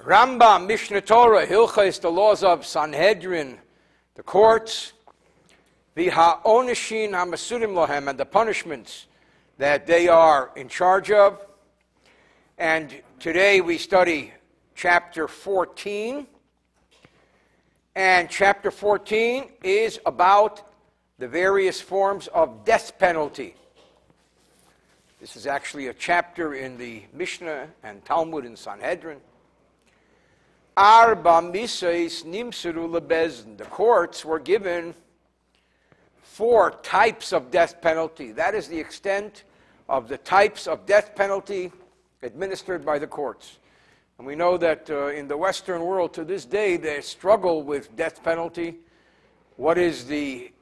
Rambam, Mishneh Torah, Hilchais, the laws of Sanhedrin, the courts, the ha'onishin hamasurim lohem, and the punishments that they are in charge of. And today we study chapter 14. And chapter 14 is about the various forms of death penalty. This is actually a chapter in the Mishnah and Talmud in Sanhedrin. Arba misais nimsuru lebezn. The courts were given four types of death penalty. That is the extent of the types of death penalty administered by the courts. And we know that uh, in the Western world to this day they struggle with death penalty. What is the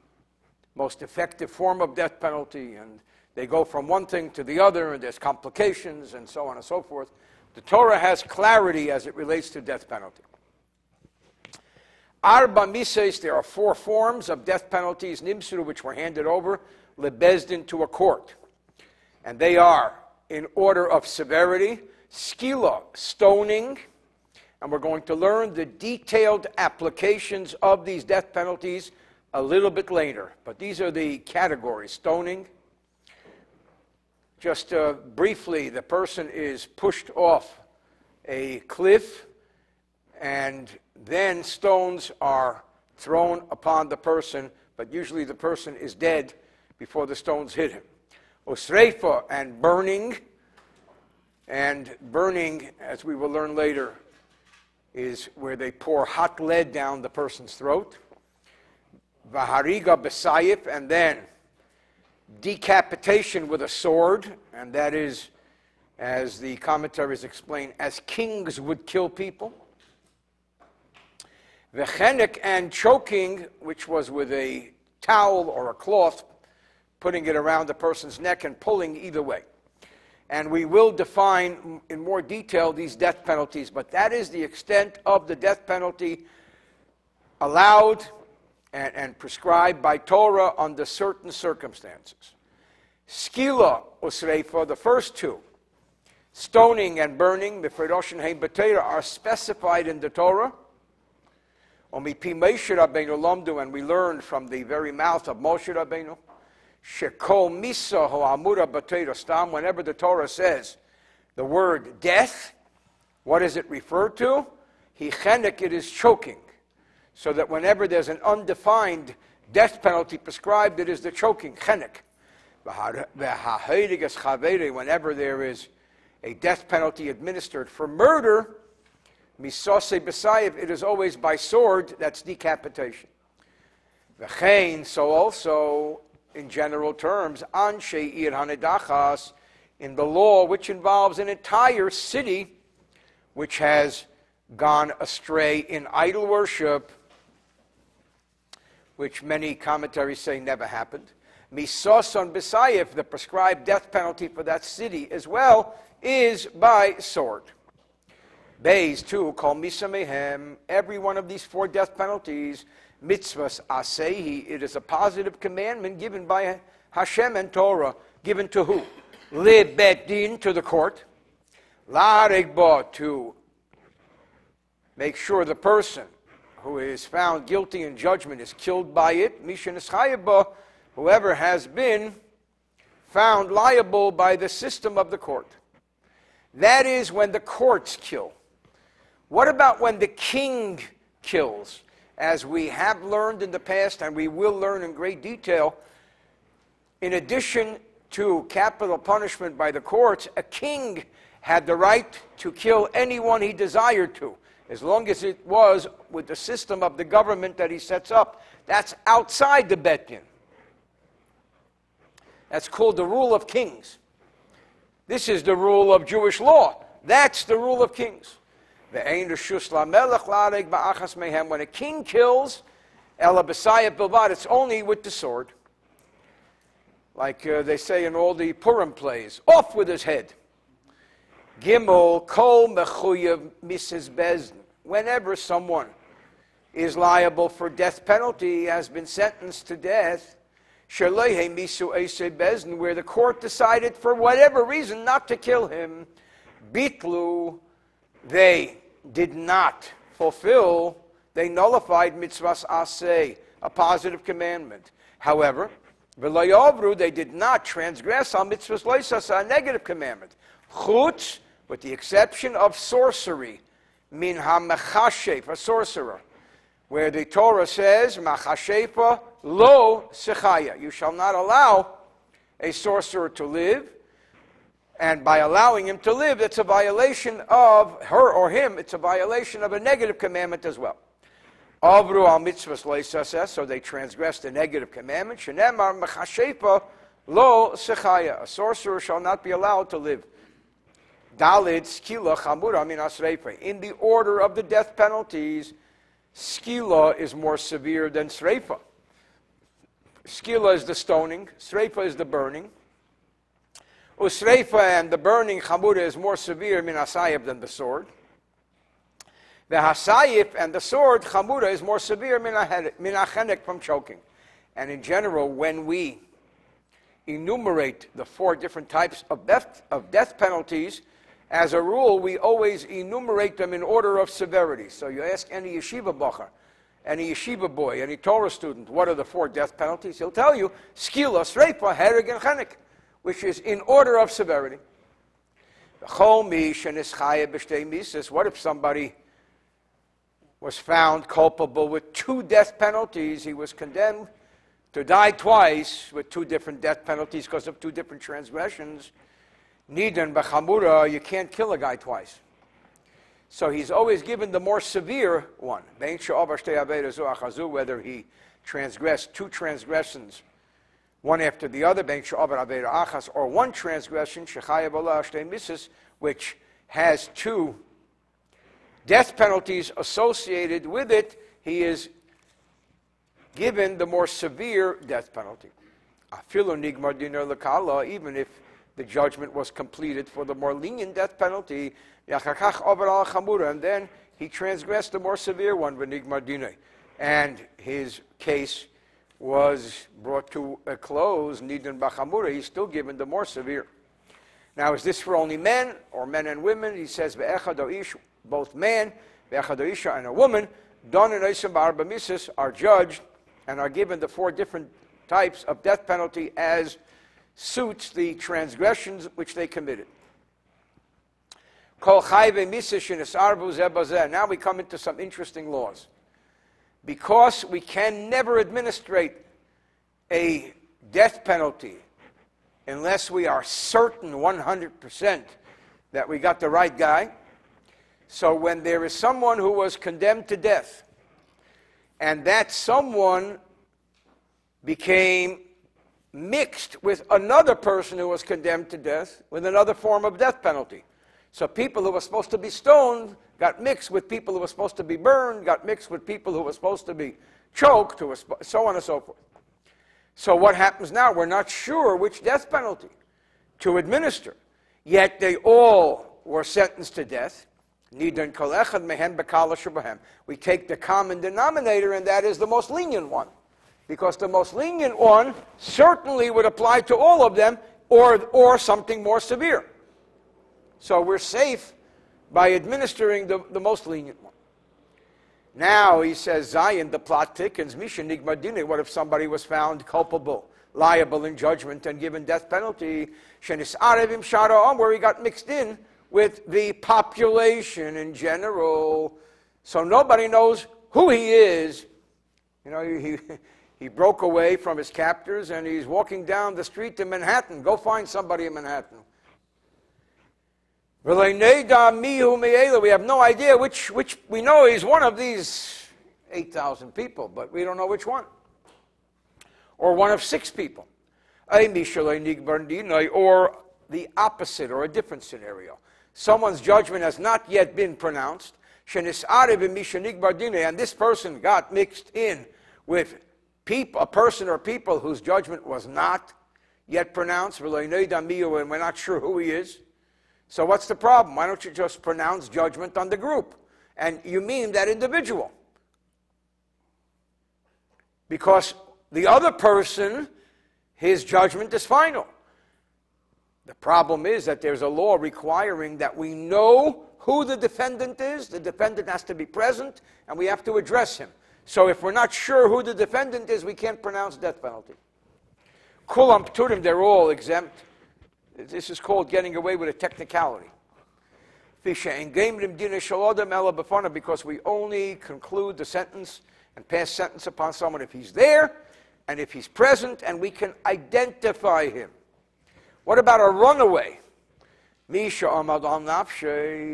most effective form of death penalty? And they go from one thing to the other, and there's complications and so on and so forth. The Torah has clarity as it relates to death penalty. Arba mises, there are four forms of death penalties, nimsuru, which were handed over, lebezdin, to a court. And they are, in order of severity, skila, stoning, and we're going to learn the detailed applications of these death penalties a little bit later. But these are the categories stoning, just uh, briefly, the person is pushed off a cliff, and then stones are thrown upon the person, but usually the person is dead before the stones hit him. Osreifa and burning, and burning, as we will learn later, is where they pour hot lead down the person's throat. Vahariga besayif, and then decapitation with a sword, and that is, as the commentaries explain, as kings would kill people. Vechenik and choking, which was with a towel or a cloth, putting it around the person's neck and pulling either way. And we will define in more detail these death penalties, but that is the extent of the death penalty allowed and, and prescribed by Torah under certain circumstances. Skila usreifa, the first two, stoning and burning, b'fredoshin hein b'teira, are specified in the Torah. And we learned from the very mouth of Moshe Rabbeinu, shekol misa ho amura b'teira stam, whenever the Torah says the word death, what does it refer to? He chenek, it is choking so that whenever there's an undefined death penalty prescribed, it is the choking, chenek. Whenever there is a death penalty administered for murder, it is always by sword, that's decapitation. So also, in general terms, anshe ir hanedachas, in the law which involves an entire city which has gone astray in idol worship, which many commentaries say never happened. Misos Bisayev, the prescribed death penalty for that city as well, is by sword. Bays, too, call Misamehem, every one of these four death penalties, mitzvahs asehi, it is a positive commandment given by Hashem and Torah, given to who? Le din, to the court. La to make sure the person who is found guilty in judgment is killed by it. Mishan whoever has been found liable by the system of the court. That is when the courts kill. What about when the king kills? As we have learned in the past, and we will learn in great detail, in addition to capital punishment by the courts, a king had the right to kill anyone he desired to as long as it was with the system of the government that he sets up. That's outside the Bet Din. That's called the rule of kings. This is the rule of Jewish law. That's the rule of kings. When a king kills, it's only with the sword. Like uh, they say in all the Purim plays, off with his head. Gimel kol mechuyev Mrs. Whenever someone is liable for death penalty, has been sentenced to death, misu bezn, where the court decided for whatever reason not to kill him, bitlu, they did not fulfill, they nullified mitzvahs aseh, a positive commandment. However, v'layavru, they did not transgress on mitzvahs loisasa, a negative commandment. Chutz, with the exception of sorcery, min ha-mechashef, a sorcerer, where the Torah says, machashefa lo sechaya, you shall not allow a sorcerer to live, and by allowing him to live, it's a violation of her or him, it's a violation of a negative commandment as well. Avru al mitzvahs so they transgressed the negative commandment. Shenemar mechashefa lo sechaya. A sorcerer shall not be allowed to live. Dalit skila chamura min. In the order of the death penalties, skila is more severe than sreifa. Skila is the stoning, sreifa is the burning. Usreifa and the burning chamura is more severe min than the sword. The hasayif and the sword, chamura, is more severe min achenek from choking. And in general, when we enumerate the four different types of death, of death penalties, as a rule, we always enumerate them in order of severity. So you ask any yeshiva bacher, any yeshiva boy, any Torah student, what are the four death penalties? He'll tell you, skila, sreipa, hereg, and chenek, which is in order of severity. What if somebody was found culpable with two death penalties. He was condemned to die twice with two different death penalties because of two different transgressions. Nidan b'chamura, you can't kill a guy twice. So he's always given the more severe one. Whether he transgressed two transgressions, one after the other, or one transgression, which has two death penalties associated with it, he is given the more severe death penalty. Even if the judgment was completed for the more lenient death penalty, and then he transgressed the more severe one, and his case was brought to a close, Nidan Bachamura, he's still given the more severe. Now, is this for only men or men and women? He says, both man, and a woman, are judged and are given the four different types of death penalty as suits the transgressions which they committed. Now we come into some interesting laws. Because we can never administrate a death penalty unless we are certain 100% that we got the right guy, so when there is someone who was condemned to death, and that someone became mixed with another person who was condemned to death with another form of death penalty. So people who were supposed to be stoned got mixed with people who were supposed to be burned, got mixed with people who were supposed to be choked, who were so on and so forth. So what happens now? We're not sure which death penalty to administer. Yet they all were sentenced to death. We take the common denominator, and that is the most lenient one. Because the most lenient one certainly would apply to all of them, or, or something more severe. So we're safe by administering the, the most lenient one. Now he says, Zion, the plot thickens. Misha Nigmadine, what if somebody was found culpable, liable in judgment, and given death penalty? Shenis Arevim Shara where he got mixed in with the population in general. So nobody knows who he is. You know, he, he broke away from his captors and he's walking down the street to Manhattan. Go find somebody in Manhattan. We have no idea which, which we know he's one of these 8,000 people, but we don't know which one. Or one of six people. Or the opposite or a different scenario someone's judgment has not yet been pronounced, and this person got mixed in with a person or people whose judgment was not yet pronounced, and we're not sure who he is. So what's the problem? Why don't you just pronounce judgment on the group? And you mean that individual. Because the other person, his judgment is final. The problem is that there's a law requiring that we know who the defendant is, the defendant has to be present, and we have to address him. So if we're not sure who the defendant is, we can't pronounce death penalty. Kulam pturim, they're all exempt. This is called getting away with a technicality. Because we only conclude the sentence and pass sentence upon someone if he's there and if he's present and we can identify him. What about a runaway? Misha Amad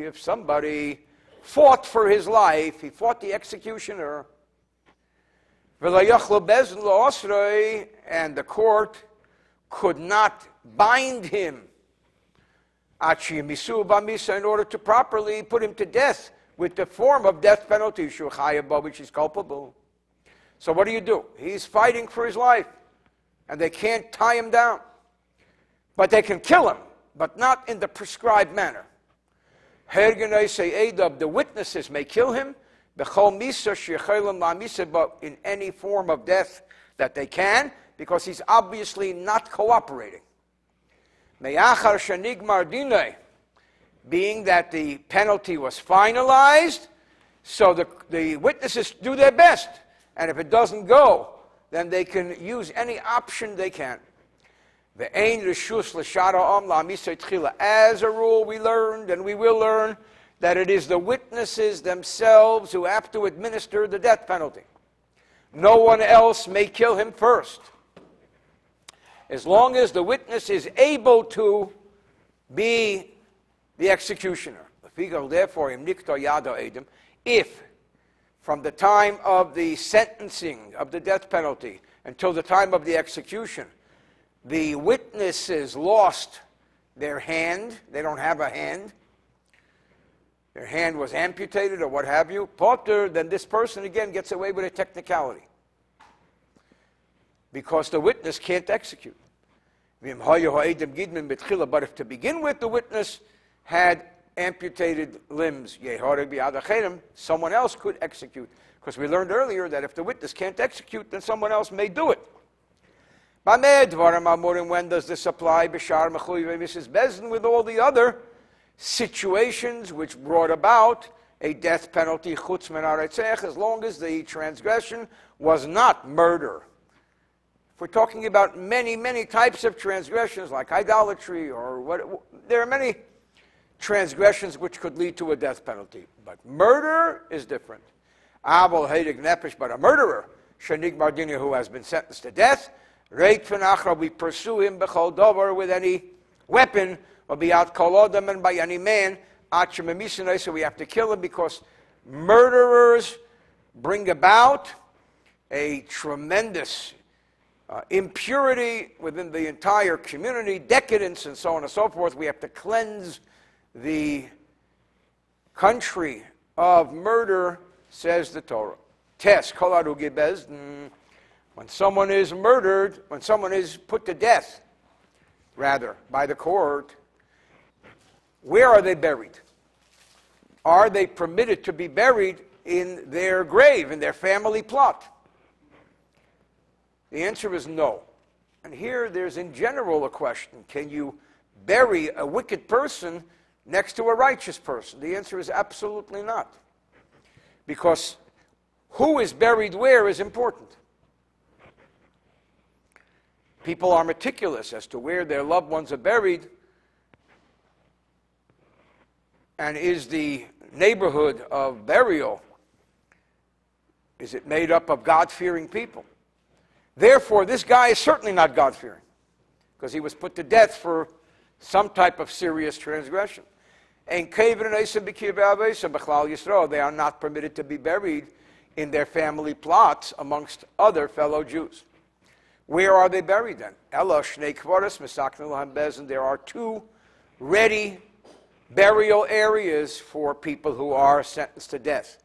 if somebody fought for his life, he fought the executioner, and the court could not bind him in order to properly put him to death with the form of death penalty, which is culpable. So what do you do? He's fighting for his life, and they can't tie him down. But they can kill him, but not in the prescribed manner. The witnesses may kill him, but in any form of death that they can, because he's obviously not cooperating. Being that the penalty was finalized, so the, the witnesses do their best. And if it doesn't go, then they can use any option they can. As a rule, we learned and we will learn that it is the witnesses themselves who have to administer the death penalty. No one else may kill him first. As long as the witness is able to be the executioner. If from the time of the sentencing of the death penalty until the time of the execution, the witnesses lost their hand, they don't have a hand, their hand was amputated or what have you, Potter, then this person again gets away with a technicality. Because the witness can't execute. But if to begin with the witness had amputated limbs, someone else could execute. Because we learned earlier that if the witness can't execute, then someone else may do it. When does this apply? Bishar Mrs. Bezin with all the other situations which brought about a death penalty, as long as the transgression was not murder. If we're talking about many, many types of transgressions like idolatry or what, there are many transgressions which could lead to a death penalty. But murder is different. Abel Heidig Nepish, but a murderer, Shanik Mardini, who has been sentenced to death, Reik Fenachra, we pursue him Bechol Dover with any weapon out kolodam and by any man, so we have to kill him because murderers bring about a tremendous uh, impurity within the entire community, decadence, and so on and so forth. We have to cleanse the country of murder, says the Torah. Test, koladu gibez. When someone is murdered, when someone is put to death, rather, by the court, where are they buried? Are they permitted to be buried in their grave, in their family plot? The answer is no. And here there's in general a question can you bury a wicked person next to a righteous person? The answer is absolutely not. Because who is buried where is important. People are meticulous as to where their loved ones are buried and is the neighborhood of burial is it made up of god-fearing people therefore this guy is certainly not god-fearing because he was put to death for some type of serious transgression and they are not permitted to be buried in their family plots amongst other fellow Jews. Where are they buried then? There are two ready burial areas for people who are sentenced to death.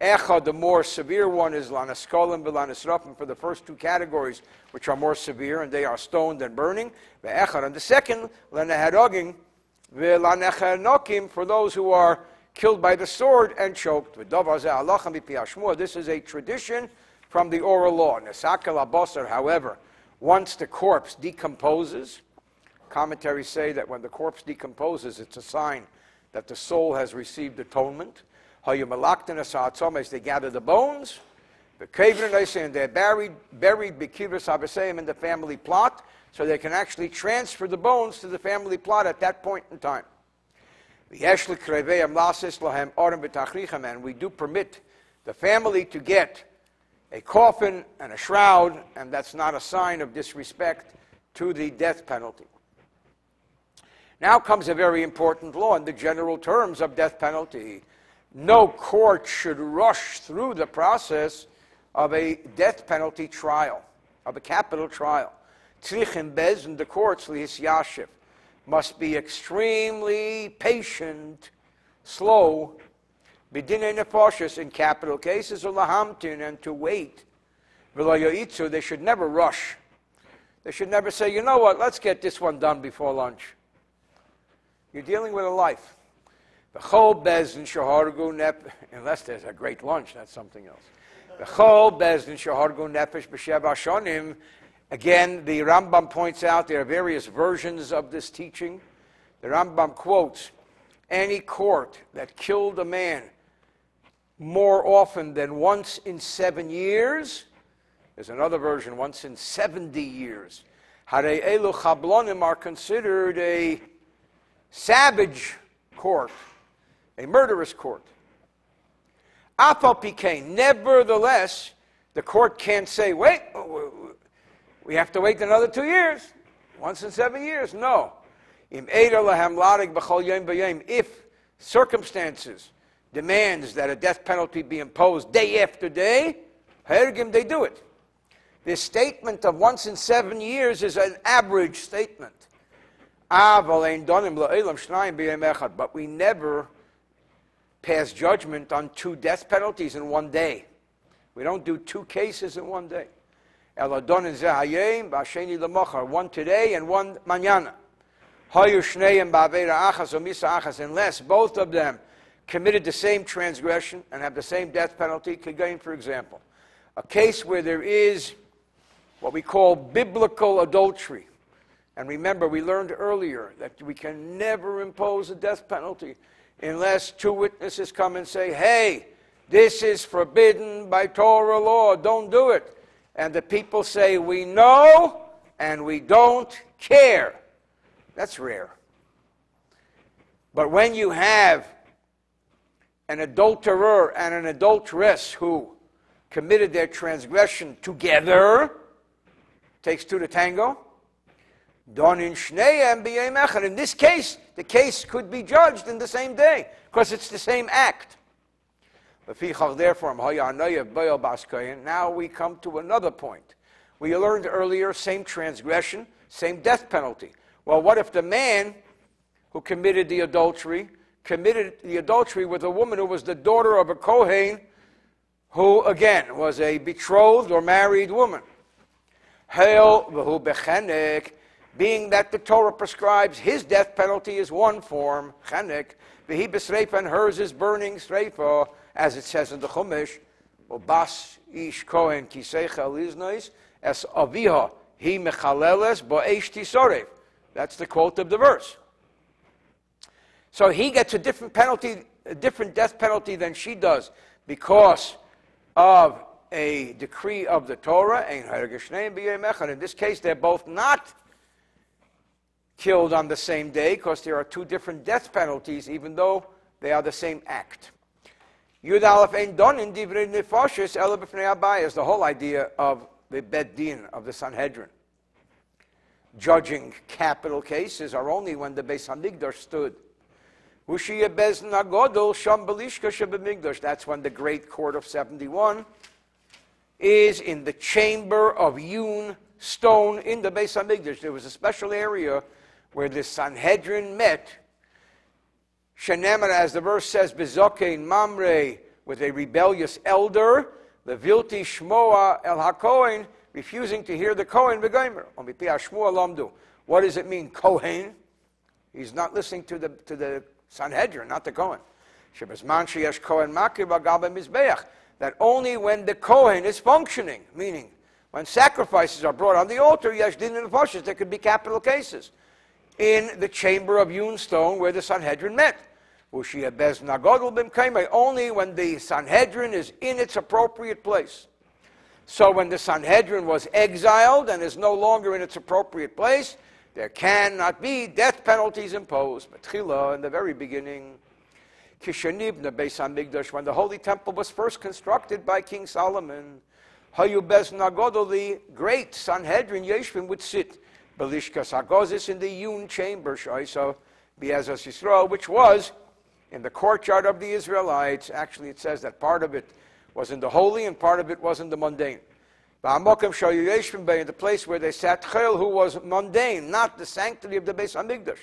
Echad, the more severe one, is lanaskolim v'lanisrafim for the first two categories, which are more severe, and they are stoned and burning. Echad, and the second, lanahadogim v'lanechanokim for those who are killed by the sword and choked. This is a tradition from the oral law. Nesakal abosar, however, once the corpse decomposes, Commentaries say that when the corpse decomposes, it's a sign that the soul has received atonement. They gather the bones, and they're buried, buried in the family plot, so they can actually transfer the bones to the family plot at that point in time. And we do permit the family to get a coffin and a shroud, and that's not a sign of disrespect to the death penalty. Now comes a very important law in the general terms of death penalty. No court should rush through the process of a death penalty trial, of a capital trial. Bez in the courts, Liis Yashiv, must be extremely patient, slow, Bidine nefoshes in capital cases, or lahamtin, and to wait. They should never rush. They should never say, you know what, let's get this one done before lunch. You're dealing with a life. The chol bezdin shahargu nep, unless there's a great lunch, that's something else. The chol bezdin shahargu nefesh ashonim. Again, the Rambam points out there are various versions of this teaching. The Rambam quotes, any court that killed a man more often than once in seven years. There's another version, once in 70 years. Hare Elu Chablonim are considered a savage court, a murderous court. Apal Pike, nevertheless, the court can't say, wait, we have to wait another two years, once in seven years. No. If circumstances demands that a death penalty be imposed day after day, they do it. This statement of once in seven years is an average statement. But we never pass judgment on two death penalties in one day. We don't do two cases in one day. One today and one mañana. Unless both of them committed the same transgression and have the same death penalty. Kagain, for example, a case where there is what we call biblical adultery. And remember, we learned earlier that we can never impose a death penalty unless two witnesses come and say, hey, this is forbidden by Torah law, don't do it. And the people say, we know and we don't care. That's rare. But when you have an adulterer and an adulteress who committed their transgression together, takes two to tango. In this case, the case could be judged in the same day because it's the same act. Now we come to another point. We learned earlier same transgression, same death penalty. Well, what if the man who committed the adultery committed the adultery with a woman who was the daughter of a Kohen, who again was a betrothed or married woman. Hail being that the Torah prescribes his death penalty is one form, chenek, v'hi and hers is burning streifa, as it says in the Chumash, bas ish kohen kisecha liznois, es aviha hi mechaleles bo'esh tisorev. That's the quote of the verse. So he gets a different penalty, a different death penalty than she does because of a decree of the Torah. And in this case, they're both not killed on the same day because there are two different death penalties, even though they are the same act. Yud Aleph ain't done in Divrei Nefashis is the whole idea of the Bet Din, of the Sanhedrin. Judging capital cases are only when the Beis Hamikdash stood. That's when the great court of 71 is in the chamber of hewn stone in the Beis Hamikdash. There was a special area where the Sanhedrin met. Shenemar, as the verse says, Bezokein Mamre, with a rebellious elder, the Vilti Shmoa El HaKohen, refusing to hear the Kohen Begomer. What does it mean, Kohen? He's not listening to the, to the Sanhedrin, not the Kohen. That only when the Kohen is functioning, meaning when sacrifices are brought on the altar, yesh din there could be capital cases in the chamber of hewn stone where the Sanhedrin met. only when the Sanhedrin is in its appropriate place. So when the Sanhedrin was exiled and is no longer in its appropriate place, there cannot be death penalties imposed. Betchila, in the very beginning, when the Holy Temple was first constructed by King Solomon, Hayu Bez Nagodol, the great Sanhedrin Yeshvin would sit, Belishkas Hagozis in the hewn chamber, Shaisa Be'ezas Yisrael, which was in the courtyard of the Israelites. Actually, it says that part of it was in the holy and part of it was in the mundane. In the place where they sat Chel, who was mundane, not the sanctity of the Beis Hamikdash.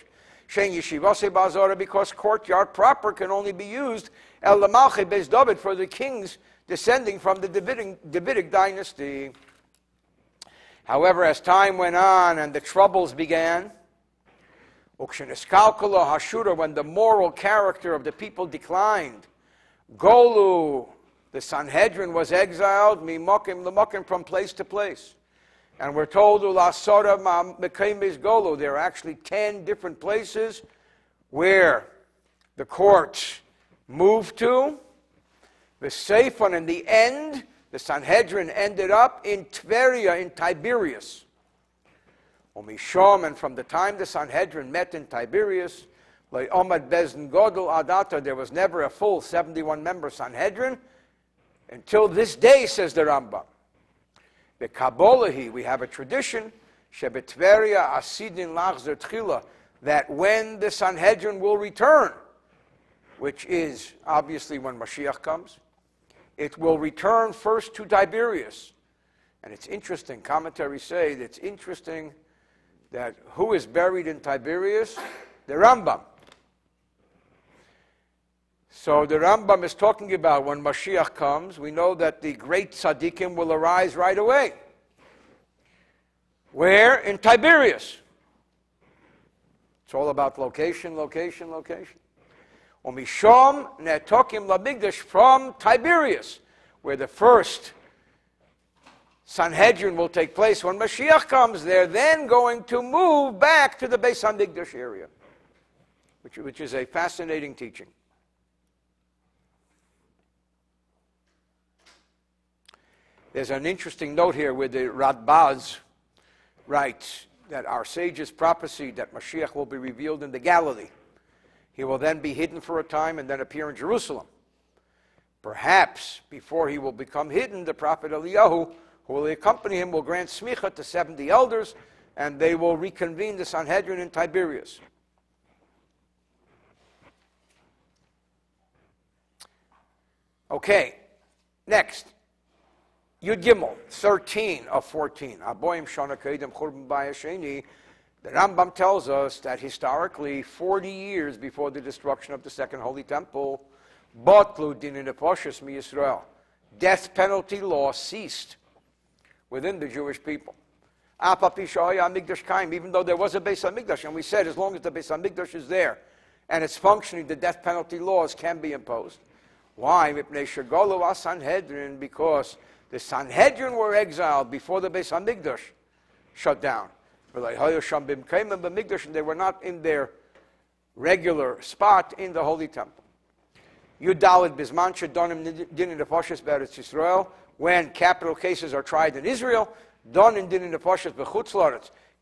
Shein Yeshivase Bazara, because courtyard proper can only be used El Lamalche Beis David for the kings descending from the Davidic, Davidic dynasty. However, as time went on and the troubles began, Hashura, when the moral character of the people declined, Golu, the Sanhedrin was exiled, Mimakim, Lamakim, from place to place. And we're told, Ulasora Golu, there are actually 10 different places where the courts moved to. The safe one in the end, the Sanhedrin ended up in Tveria, in Tiberias. and from the time the Sanhedrin met in Tiberias, there was never a full 71 member Sanhedrin until this day, says the Rambam. The Kabbalahi, we have a tradition, Shebetveria Asidin that when the Sanhedrin will return, which is obviously when Mashiach comes, it will return first to Tiberias. And it's interesting, commentaries say that it's interesting that who is buried in Tiberias? The Rambam. So the Rambam is talking about when Mashiach comes, we know that the great tzaddikim will arise right away. Where? In Tiberias. It's all about location, location, location. Omishom netokim labigdash from Tiberias, where the first Sanhedrin will take place. When Mashiach comes, they're then going to move back to the Beis Hamikdash area, which, which is a fascinating teaching. There's an interesting note here where the Radbaz writes that our sages prophesied that Mashiach will be revealed in the Galilee. He will then be hidden for a time and then appear in Jerusalem. Perhaps before he will become hidden, the prophet Eliyahu, who will accompany him, will grant smicha to 70 elders, and they will reconvene the Sanhedrin in Tiberias. Okay, next. Yud Gimel, 13 of 14. Aboim Shana Kedim Churban Bayasheni the Rambam tells us that historically, 40 years before the destruction of the Second Holy Temple, Botlu Dinin mi Israel, death penalty law ceased within the Jewish people. Even though there was a Beis Hamikdash, and we said as long as the Beis Hamikdash is there and it's functioning, the death penalty laws can be imposed. Why? Because the Sanhedrin were exiled before the Beis Hamikdash shut down and they were not in their regular spot in the Holy Temple. When capital cases are tried in Israel,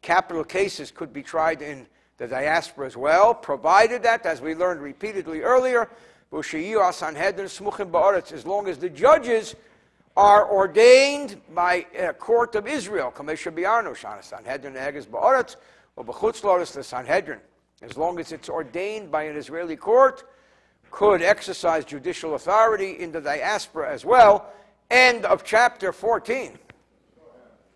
capital cases could be tried in the diaspora as well, provided that, as we learned repeatedly earlier, as long as the judges are ordained by a court of Israel. Sanhedrin the Sanhedrin, as long as it's ordained by an Israeli court, could exercise judicial authority in the diaspora as well. End of chapter 14.